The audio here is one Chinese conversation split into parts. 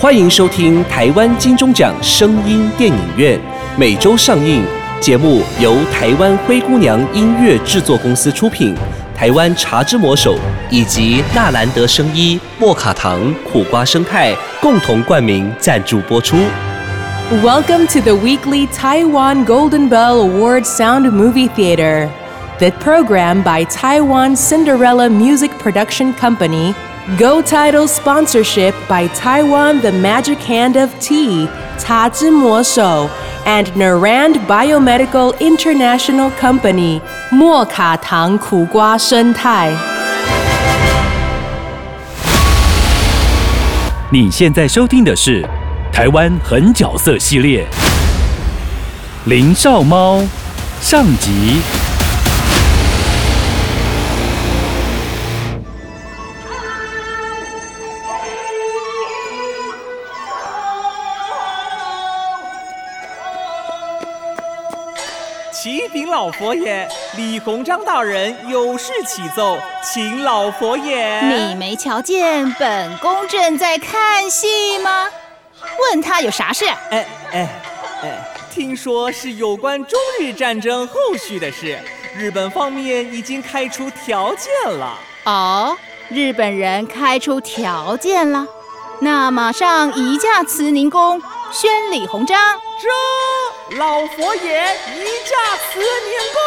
欢迎收听台湾金钟奖声音电影院，每周上映。节目由台湾灰姑娘音乐制作公司出品，台湾茶之魔手以及纳兰德生衣、莫卡糖、苦瓜生态共同冠名赞助播出。Welcome to the weekly Taiwan Golden Bell Award Sound Movie Theater. The program by Taiwan Cinderella Music Production Company. Go Title sponsorship by Taiwan The Magic Hand of Tea, Ta Zhi Mo Shou, and Narand Biomedical International Company, 莫卡糖苦瓜生态。你现在收听的是台湾狠角色系列《林少猫》上集。 老佛爷，李鸿章大人有事启奏，请老佛爷。你没瞧见本宫正在看戏吗？问他有啥事？哎哎哎，听说是有关中日战争后续的事，日本方面已经开出条件了。哦，日本人开出条件了，那马上移驾慈宁宫宣李鸿章。这老佛爷一驾慈宁宫。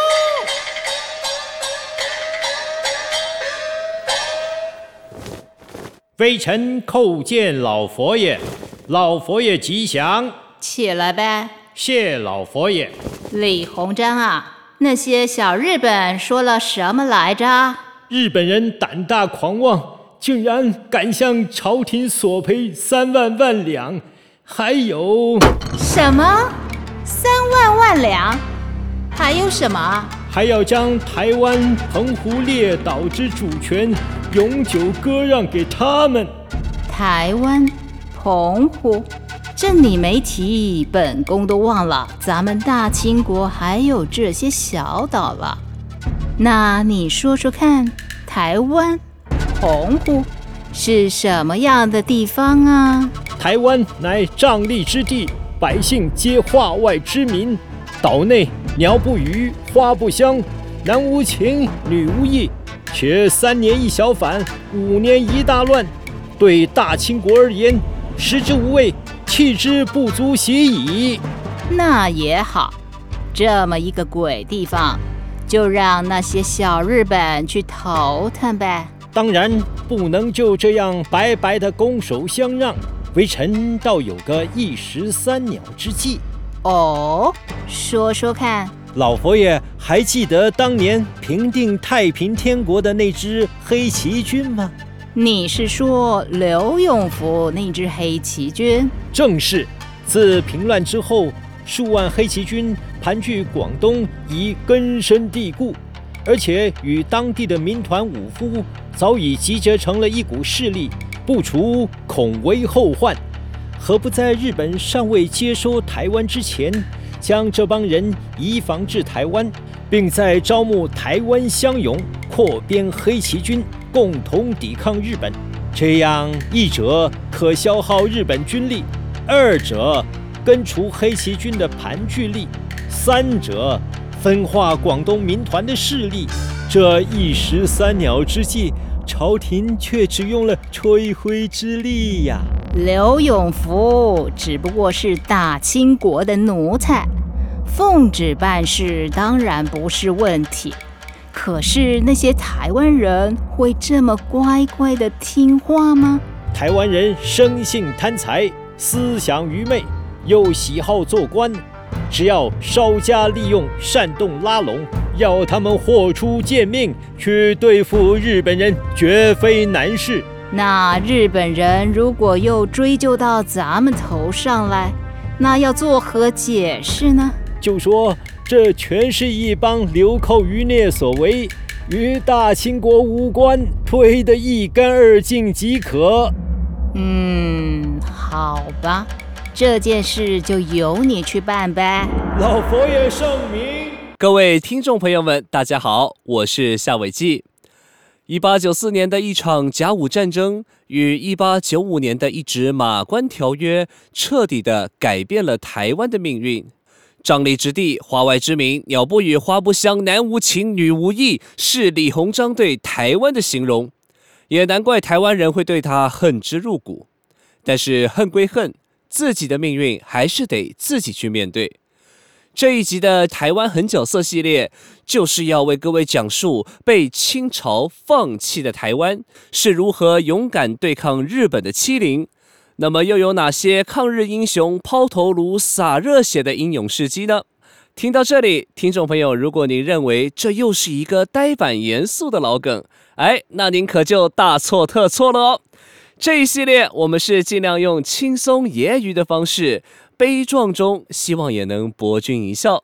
微臣叩见老佛爷，老佛爷吉祥，起来呗，谢老佛爷。李鸿章啊，那些小日本说了什么来着？日本人胆大狂妄，竟然敢向朝廷索赔三万万两，还有什么？三万万两？还有什么？还要将台湾澎湖列岛之主权永久割让给他们。台湾、澎湖，这你没提，本宫都忘了，咱们大清国还有这些小岛了。那你说说看，台湾、澎湖是什么样的地方啊？台湾乃瘴疠之地，百姓皆化外之民。岛内鸟不语，花不香，男无情，女无义，却三年一小反，五年一大乱。对大清国而言，食之无味，弃之不足惜矣。那也好，这么一个鬼地方，就让那些小日本去头疼呗。当然不能就这样白白的拱手相让，微臣倒有个一石三鸟之计。哦，说说看。老佛爷还记得当年平定太平天国的那支黑旗军吗？你是说刘永福那支黑旗军？正是。自平乱之后，数万黑旗军盘踞广东，已根深蒂固，而且与当地的民团武夫早已集结成了一股势力，不除恐为后患。何不在日本尚未接收台湾之前，将这帮人移防至台湾，并在招募台湾乡勇，扩编黑旗军，共同抵抗日本。这样，一者可消耗日本军力，二者根除黑旗军的盘踞力，三者分化广东民团的势力。这一石三鸟之计，朝廷却只用了吹灰之力呀。刘永福只不过是大清国的奴才，奉旨办事当然不是问题。可是那些台湾人会这么乖乖的听话吗？台湾人生性贪财，思想愚昧，又喜好做官，只要稍加利用，煽动拉拢，要他们豁出贱命去对付日本人，绝非难事。那日本人如果又追究到咱们头上来，那要作何解释呢？就说这全是一帮流寇余孽所为，与大清国无关，推得一干二净即可。嗯，好吧，这件事就由你去办呗。老佛爷圣明。各位听众朋友们，大家好，我是夏伟记。一八九四年的一场甲午战争与一八九五年的一纸马关条约，彻底的改变了台湾的命运。瘴疠之地，花外之名，鸟不语，花不香，男无情，女无义，是李鸿章对台湾的形容。也难怪台湾人会对他恨之入骨。但是恨归恨，自己的命运还是得自己去面对。这一集的台湾狠角色系列，就是要为各位讲述被清朝放弃的台湾是如何勇敢对抗日本的欺凌。那么又有哪些抗日英雄抛头颅洒热血的英勇事迹呢？听到这里，听众朋友，如果您认为这又是一个呆板严肃的老梗，哎，那您可就大错特错了哦。这一系列我们是尽量用轻松揶揄的方式。悲壮中，希望也能博君一笑，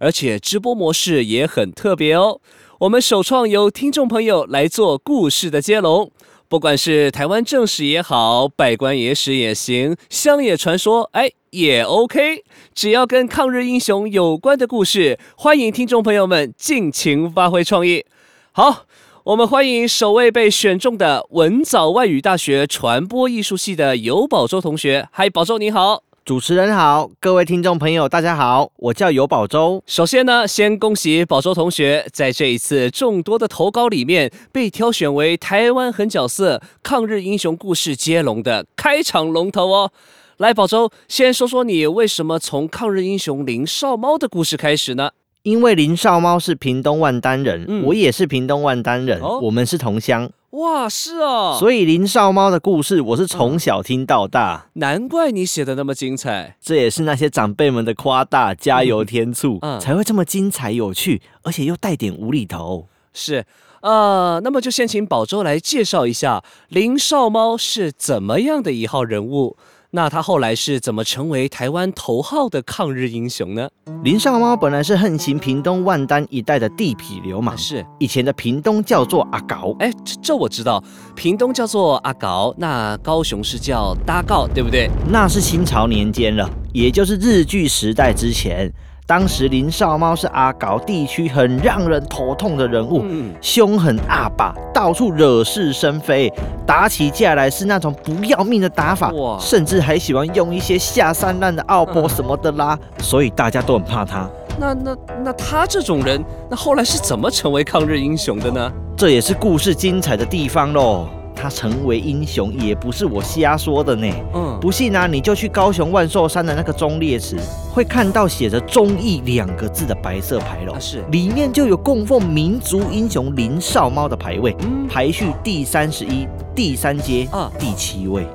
而且直播模式也很特别哦。我们首创由听众朋友来做故事的接龙，不管是台湾正史也好，百官野史也行，乡野传说哎也 OK，只要跟抗日英雄有关的故事，欢迎听众朋友们尽情发挥创意。好，我们欢迎首位被选中的文藻外语大学传播艺术系的尤宝洲同学。嗨，宝洲你好。主持人好，各位听众朋友，大家好，我叫尤宝洲。首先呢，先恭喜宝洲同学在这一次众多的投稿里面被挑选为台湾狠角色抗日英雄故事接龙的开场龙头哦。来，宝洲先说说你为什么从抗日英雄林少猫的故事开始呢？因为林少猫是屏东万丹人，我也是屏东万丹人，我们是同乡。哇，是哦，所以林少猫的故事我是从小听到大，难怪你写的那么精彩。这也是那些长辈们的夸大，加油添醋，才会这么精彩有趣，而且又带点无厘头。是，呃，那么就先请宝洲来介绍一下林少猫是怎么样的一号人物。那他后来是怎么成为台湾头号的抗日英雄呢？林少猫本来是横行屏东万丹一带的地痞流氓，是以前的屏东叫做阿搞，哎，这我知道，屏东叫做阿搞，那高雄是叫搭告，对不对？那是清朝年间了，也就是日据时代之前。当时林少猫是阿搞地区很让人头痛的人物，凶狠阿爸，到处惹是生非，打起架来是那种不要命的打法，甚至还喜欢用一些下三滥的奥波什么的啦，所以大家都很怕他。那那那他这种人，那后来是怎么成为抗日英雄的呢？这也是故事精彩的地方喽。他成为英雄也不是我瞎说的呢。嗯，不信啊，你就去高雄万寿山的那个忠烈祠，会看到写着“忠义”两个字的白色牌楼，是里面就有供奉民族英雄林少猫的牌位，排序第三十一，第三阶啊，第七位。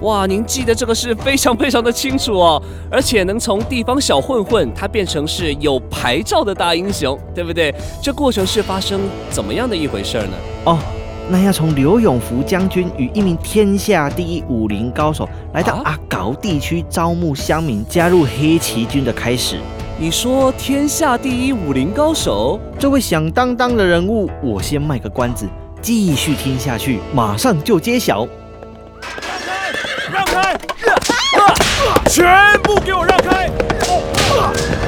哇，您记得这个是非常非常的清楚哦，而且能从地方小混混，他变成是有牌照的大英雄，对不对？这过程是发生怎么样的一回事呢？哦。那要从刘永福将军与一名天下第一武林高手来到阿高地区招募乡民加入黑旗军的开始。你说天下第一武林高手这位响当当的人物，我先卖个关子，继续听下去，马上就揭晓。让开！让开！全部给我让开！各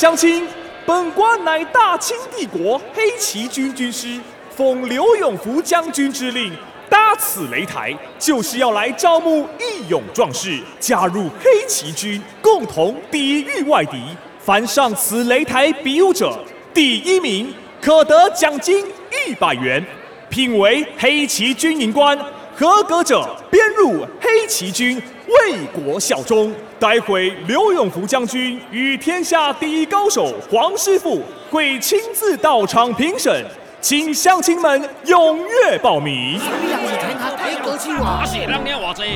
乡亲，本官乃大清帝国黑旗军军师，奉刘永福将军之令，搭此擂台，就是要来招募义勇壮士，加入黑旗军，共同抵御外敌。凡上此擂台比武者，第一名可得奖金一百元。聘为黑旗军营官，合格者编入黑旗军，为国效忠。待会刘永福将军与天下第一高手黄师傅会亲自到场评审，请乡亲们踊跃报名。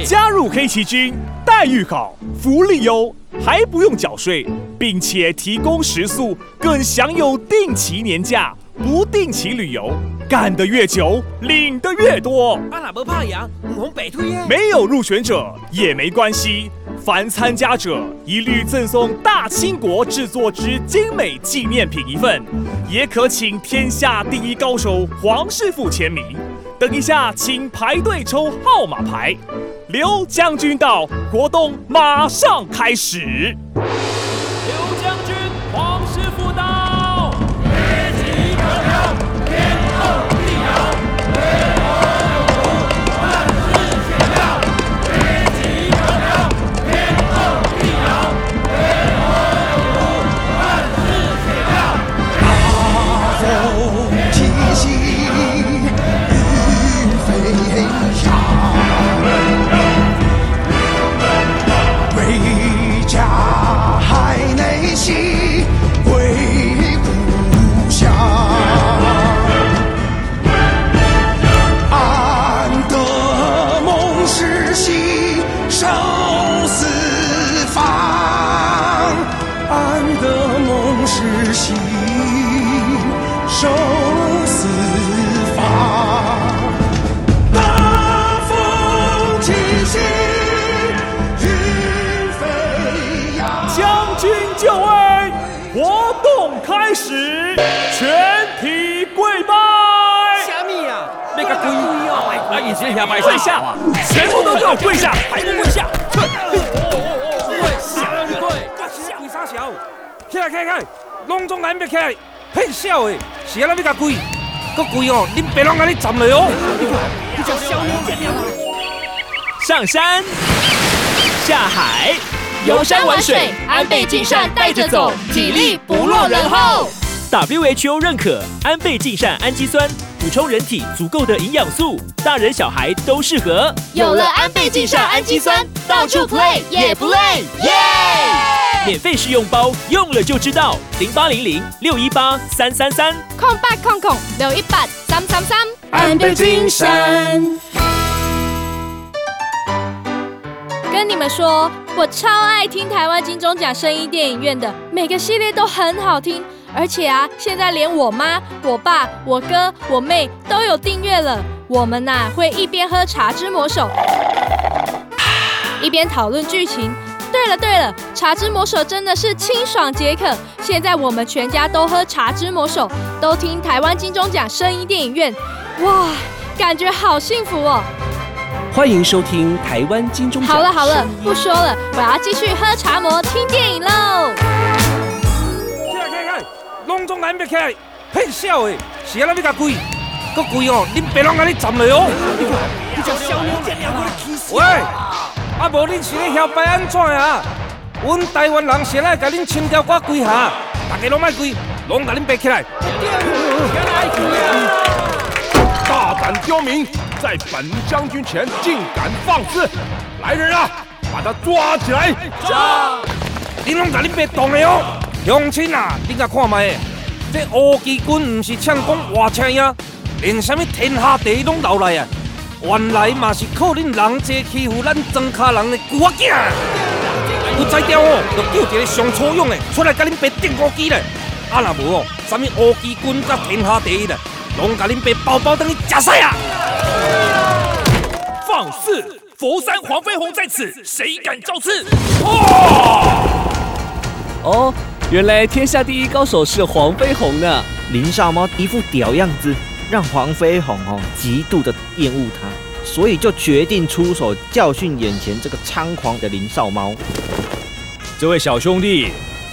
加入黑旗军，待遇好，福利优，还不用缴税，并且提供食宿，更享有定期年假。不定期旅游，干得越久，领得越多。阿拉不怕痒，红北推耶。没有入选者也没关系，凡参加者一律赠送大清国制作之精美纪念品一份，也可请天下第一高手黄师傅签名。等一下，请排队抽号码牌。刘将军到，活动马上开始。起来，嘿笑的，是安怎要甲跪？搁跪哦，恁爸拢甲你站落哦。上山，下海，游山玩水，安倍晋善带着走，体力不落人后。WHO 认可安倍晋善氨基酸，补充人体足够的营养素，大人小孩都适合。有了安倍晋善氨基酸，到处 play 也不累，耶！免费试用包，用了就知道。零八零零六一八三三三。空八空空六一八三三三，安倍晋善。跟你们说，我超爱听台湾金钟奖声音电影院的，每个系列都很好听，而且啊，现在连我妈、我爸、我哥、我妹都有订阅了。我们呐、会一边喝茶之魔手，一边讨论剧情。对了对了，茶之魔手真的是清爽解渴。现在我们全家都喝茶之魔手，都听台湾金钟奖声音电影院，哇，感觉好幸福哦！欢迎收听台湾金钟奖。好了好了，不说了，我要继续喝茶魔听电影喽。起来起来起来，拢总难别起来，嘿笑的，是安怎要甲跪？搁跪哦，恁爸拢甲你站落哦。喂，啊无恁是咧嚣摆安怎啊？阮台湾人先来甲恁青条歌跪下，大家拢莫跪，拢甲恁爬起来。大胆刁民，在本将军前竟敢放肆！来人啊，把他抓起来！恁拢甲恁爸动的哦，乡亲啊，恁甲看卖，这乌旗军毋是唱讲话车呀，连什么天下第一拢留来啊！原来嘛是靠恁人济欺负咱庄卡人的古仔囝。有才调哦，就叫一个上粗勇的出来甲恁爸顶乌旗咧。啊若无哦，什么乌鸡军甲天下第一咧，拢甲恁爸包包等于食屎啊！放肆！佛山黄飞鸿在此，谁敢造次？哦，原来天下第一高手是黄飞鸿呢。林少猫一副屌样子，让黄飞鸿哦极度的厌恶他，所以就决定出手教训眼前这个猖狂的林少猫。这位小兄弟，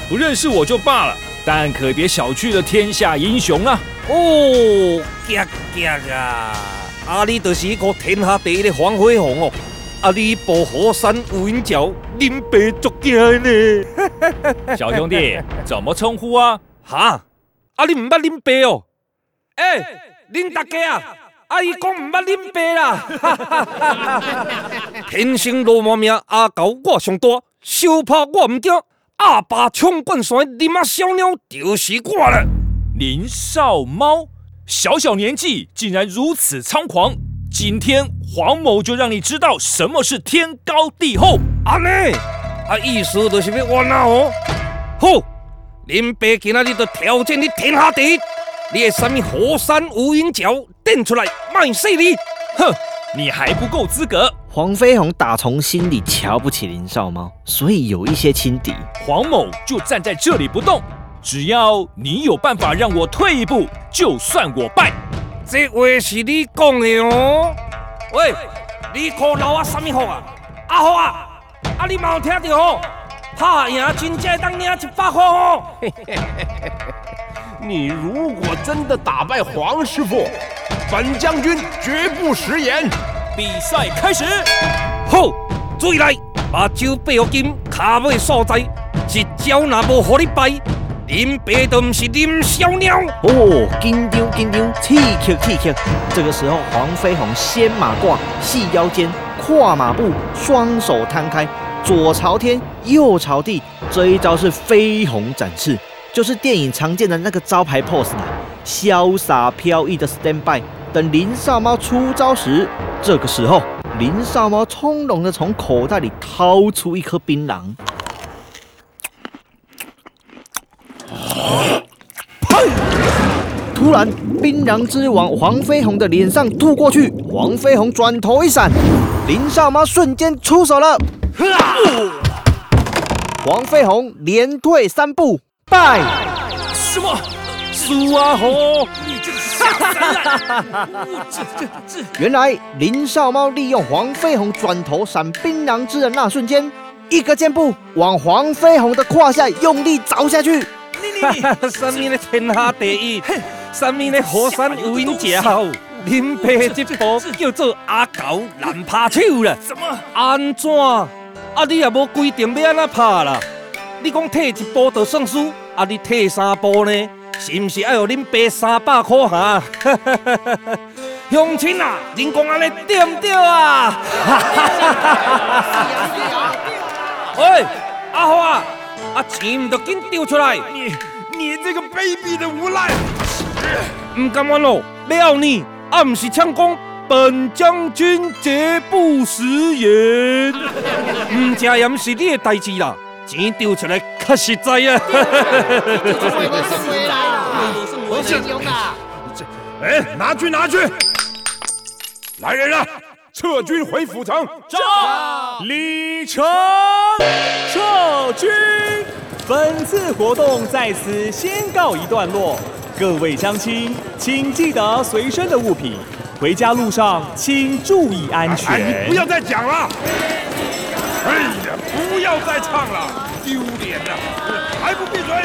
不认识我就罢了，但可别小觑了天下英雄啊！哦，夹夹啊！啊，你就是一个天下第一的黄飞鸿哦！啊，你保火山无影脚，恁爸足惊呢！小兄弟，怎么称呼啊？哈？啊，你唔捌恁爸哦？哎、恁大家啊！阿姨讲唔捌恁爸啦！天生罗马命，阿狗我上大，小怕我唔惊，阿爸冲冠山，林啊小鸟就是我了。林少猫，小小年纪竟然如此猖狂，今天黄某就让你知道什么是天高地厚。安尼，啊，意思就是要我那哦。好，恁爸今仔日就挑战你天下第一，你的什么火山无影脚，点出来，卖死你！哼，你还不够资格，黄飞鸿打从心里瞧不起林少猫，所以有一些轻敌。黄某就站在这里不动，只要你有办法让我退一步，就算我败。这话是你讲的哦。喂，你可留我什么好啊？阿好啊，啊你冇听到哦？拍赢真正当领一百块哦。你如果真的打败黄师傅，本将军绝不食言。比赛开始，好，注意来，目睭背后金，卡尾所在，一招若无互你败，林白都唔是林小鸟。哦，紧张紧张，刺激刺激！这个时候，黄飞鸿先马褂，细腰间，跨马步，双手摊开，左朝天，右朝地，这一招是飞鸿展翅，就是电影常见的那个招牌 pose 呢，潇洒飘逸的 stand by。等林少猫出招时，这个时候，林少猫从容的从口袋里掏出一颗槟榔，砰！突然，槟榔汁往黄飞鸿的脸上吐过去，黄飞鸿转头一闪，林少猫瞬间出手了，黄飞鸿连退三步，败。什么？苏阿红，你这个下三滥！这这这！原来林少猫利用黄飞鸿转头闪槟榔枝的那瞬间，一个箭步往黄飞鸿的胯下用力凿下去。什么的天下第一？什么的河山无影脚？林伯这步叫做阿狗难拍手了！怎么？安怎？啊，你也无规定要安怎拍啦？你讲退一步就算输，啊，你退三步呢？是毋是爱互恁爸三百箍哈？乡亲啊，恁讲安尼对毋对啊？喂，阿华，啊钱唔着紧丢出来！你你这个卑鄙的无赖！唔甘愿咯，了你，啊唔是抢讲本将军绝不食言，唔食盐是你的代志啦，钱丢出来较实在啊！我信用啊！哎，拿去拿去！来人了，撤军回府城。战！礼成，撤军。本次活动在此先告一段落。各位乡亲，请记得随身的物品，回家路上请注意安全。哎，你不要再讲了！哎呀，不要再唱了，丢脸呐！还不闭嘴！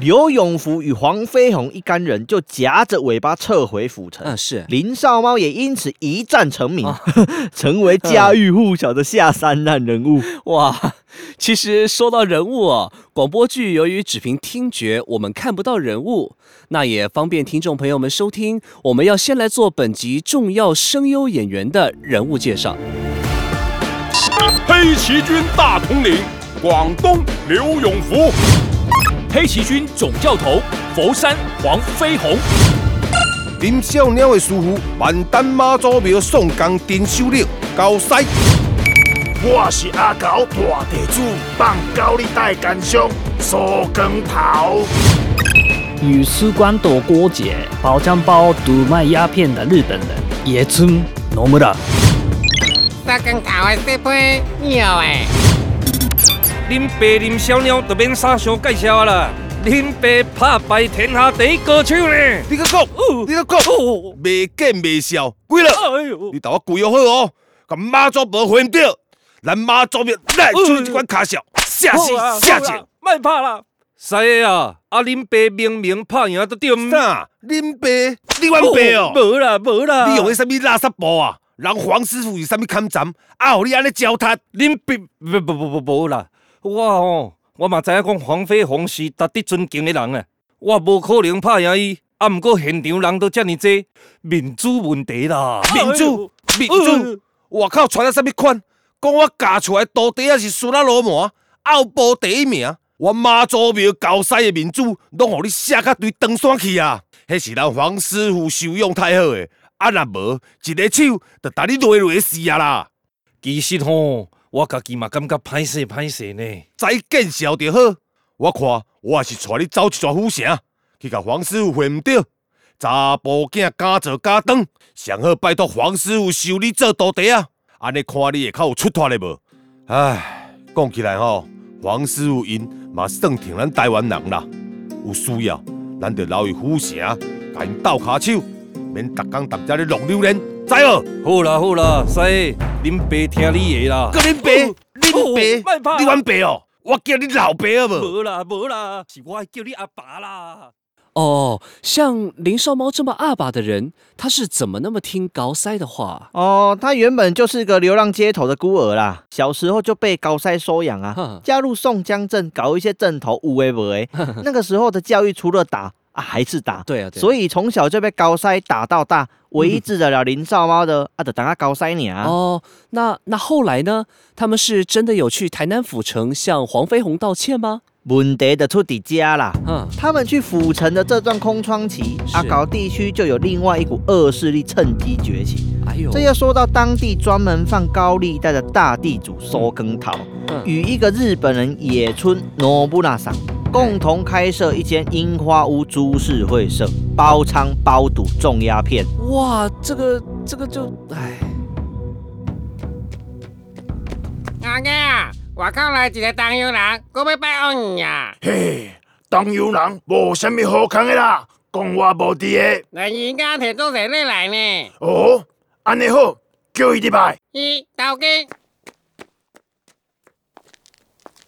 刘永福与黄飞鸿一干人就夹着尾巴撤回府城。嗯，是林少猫也因此一战成名，成为家喻户晓的下三滥人物。哇，其实说到人物哦，广播剧由于只凭听觉，我们看不到人物，那也方便听众朋友们收听。我们要先来做本集重要声优演员的人物介绍。黑旗军大统领广东刘永福。黑旗军总教头佛山黄飞鸿，林小鸟的师傅万丹妈祖庙宋江丁修六高西，我是阿狗大地主，放高利贷干兄苏根桃，与士官躲过节，包浆包毒卖鸦片的日本人野村罗木的，苏根桃的师傅牛诶。林爸林小鸟就免啥想介绍啦。林爸拍败天下第一歌手呢。你个讲，你个讲，未见未笑，跪了。你等我跪好哦，甲妈祖无分掉，咱妈祖庙来出一款卡笑，下死下死，卖拍啦。是啊，啊林爸明明拍赢都对唔？啥？林爸，你冤爸哦？无啦无啦，你用的什么垃圾布啊？人黄师傅是什么看站？啊，互你安尼糟蹋？林爸不不不不无啦。我哦，我嘛知影讲黄飞鸿是值得尊敬的人啊，我无可能拍赢伊。啊，毋过现场人都遮尔多，面子问题啦，面子，面子，外口传啊啥物款？讲我嫁出来到底啊是苏拉罗摩，奥步第一名。我妈祖庙高西的面子，拢互你写甲对长山去啊！迄是咱黄师傅修养太好诶，啊若无一个手，就打你落落死啊啦！其实吼。我家己嘛感觉歹势歹势呢，再见笑就好。我看我也是带你走一撮府城，去甲黄师傅会唔着，查甫囝敢做敢当，上好拜托黄师傅收你做徒弟啊！安尼看你会较有出头的无？唉，讲起来吼，黄师傅因嘛算挺咱台湾人啦，有需要咱就留伊府城，甲因斗骹手，免逐工逐只咧弄榴莲，知哦？好啦好啦，师，恁爸听你的啦。个恁爸，恁爸，别怕你阮爸哦，我叫你老爸好无？无啦无啦，是我叫你阿爸啦。哦，像林少猫这么阿爸的人，他是怎么那么听高塞的话？哦，他原本就是个流浪街头的孤儿啦，小时候就被高塞收养啊，加入宋江镇搞一些镇头无为不为。那个时候的教育除了打啊还是打，对啊，对啊所以从小就被高塞打到大，唯一治得了林少猫的啊，就等他高塞你啊。哦，那那后来呢？他们是真的有去台南府城向黄飞鸿道歉吗？问题的出底家啦，嗯，他们去府城的这段空窗期，阿高地区就有另外一股恶势力趁机崛起。哎呦，这要说到当地专门放高利贷的大地主收耕桃，嗯与一个日本人野村诺布拉桑共同开设一间樱花屋株式会社，包娼包赌重鸦片。哇，这个这个就哎，阿哥啊，外口来一个东洋人，佮要拜恩你啊！嘿，东洋人无啥物好康的啦，讲我无伫的。那人家摕做者你来呢？哦，安尼好，叫伊入来。伊头家，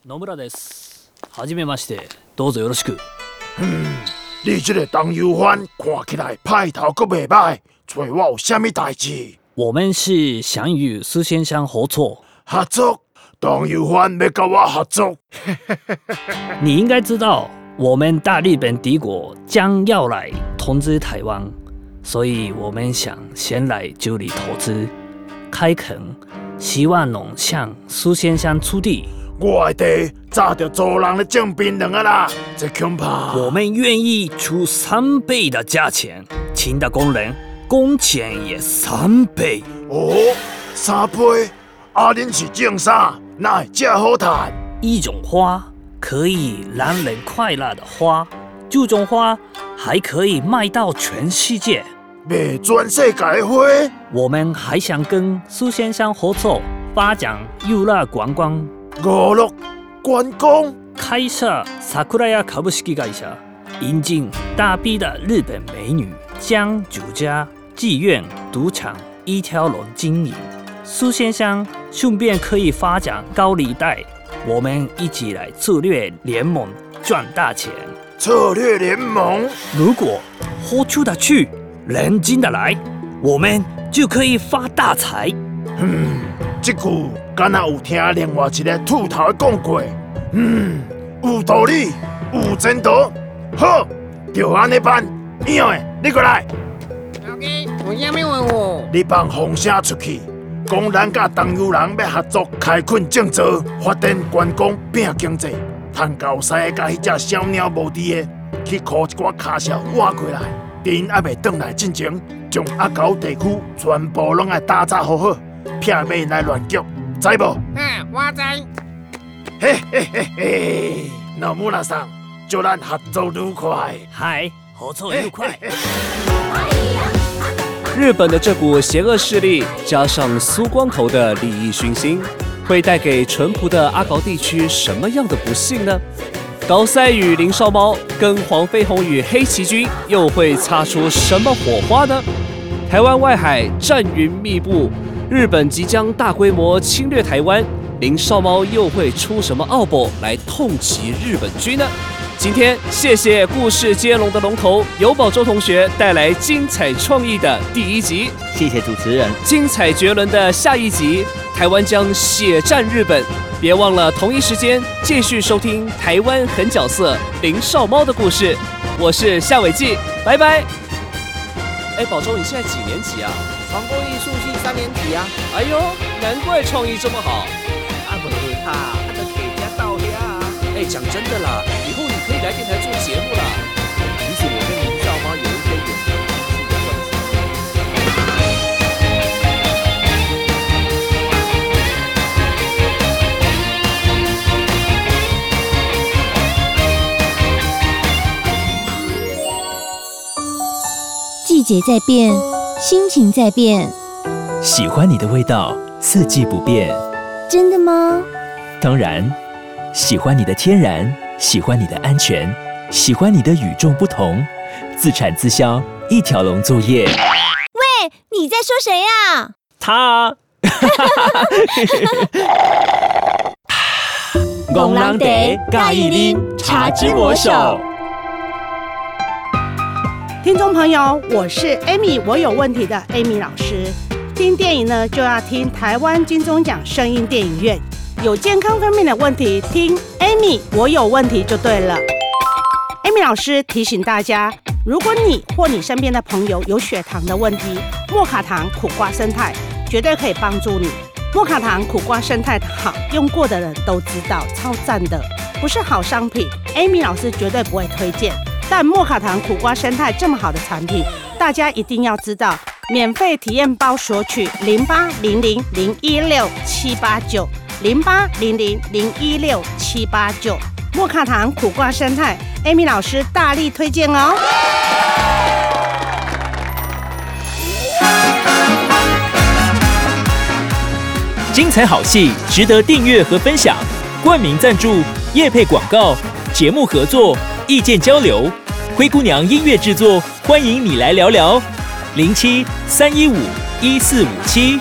野村です。はじめまして、どうぞよろしく。你这个东洋番看起来派头阁袂歹，找我有啥物代志？我们是想与苏先生合作。合作？东洋番要甲我合作？你应该知道，我们大日本帝国将要来统治台湾，所以我们想先来这里投资开垦，希望能向苏先生出地。 我的地早就做人的种槟榔啊啦，这恐怕我们愿意出三倍的价钱，请的工人工钱也三倍。哦，三倍，啊，恁是种啥？哪会这好赚？一种花可以让人快乐的花，这种花还可以卖到全世界。卖全世界的花？我们还想跟苏先生合作，发展游乐观光，娱乐观光。开设 Sakuraya 株式会社，引进大批的日本美女，将酒家、妓院、赌场一条龙经营。苏先生顺便可以发展高利贷，我们一起来策略联盟赚大钱。策略联盟？如果豁出的去，人进得来，我们就可以发大财。嗯，这句敢若有听另外一个秃头讲过。嗯，有道理，有前途。好，就安尼办。影的，你过来。头家有啥物问我？你放风声出去，讲咱甲东洋人要合作开垦种植，发展观光拼经济，趁高西甲迄只小鸟无伫的，去靠一寡卡车挖过来。因还未转来进前，将阿狗地区全部拢爱打造好好，避免来乱局，知无？嗯，我知。嘿嘿嘿嘿，那木拉桑，祝咱合作愉快。嗨，合作愉快。日本的这股邪恶势力，加上苏光头的利益熏心，会带给淳朴的阿高地区什么样的不幸呢？高塞与林少猫跟黄飞鸿与黑旗军又会擦出什么火花呢？台湾外海战云密布，日本即将大规模侵略台湾，林少猫又会出什么奥博来痛击日本军呢？今天谢谢故事接龙的龙头尤宝周同学带来精彩创意的第一集，谢谢主持人。精彩绝伦的下一集，台湾将血战日本。别忘了同一时间继续收听台湾狠角色林少猫的故事。我是夏伟记，拜拜。哎，宝周，你现在几年级啊？传播艺术系三年级啊。哎呦，难怪创意这么好。啊，不是他，他的给家倒呀。哎，讲真的啦，以后你可以来电台做节目啦。其实我跟林少猫有一些远季节在变，心情在变。喜欢你的味道，四季不变。真的吗？当然，喜欢你的天然，喜欢你的安全，喜欢你的与众不同，自产自销，一条龙作业。喂，你在说谁呀？他。公狼得盖一拎茶之魔手。听众朋友，我是 Amy，我有问题的 Amy 老师。听电影呢，就要听台湾金钟奖声音电影院。有健康方面的问题，听 Amy，我有问题就对了。Amy 老师提醒大家，如果你或你身边的朋友有血糖的问题，莫卡糖苦瓜生态绝对可以帮助你。莫卡糖苦瓜生态好，用过的人都知道，超赞的，不是好商品，Amy 老师绝对不会推荐。但莫卡糖苦瓜生态这么好的产品，大家一定要知道。免费体验包索取零八零零零一六七八九零八零零零一六七八九。莫卡糖苦瓜生态，Amy 老师大力推荐哦。精彩好戏值得订阅和分享，冠名赞助、业配广告、节目合作、意见交流，灰姑娘音乐制作，欢迎你来聊聊。零七三一五一四五七。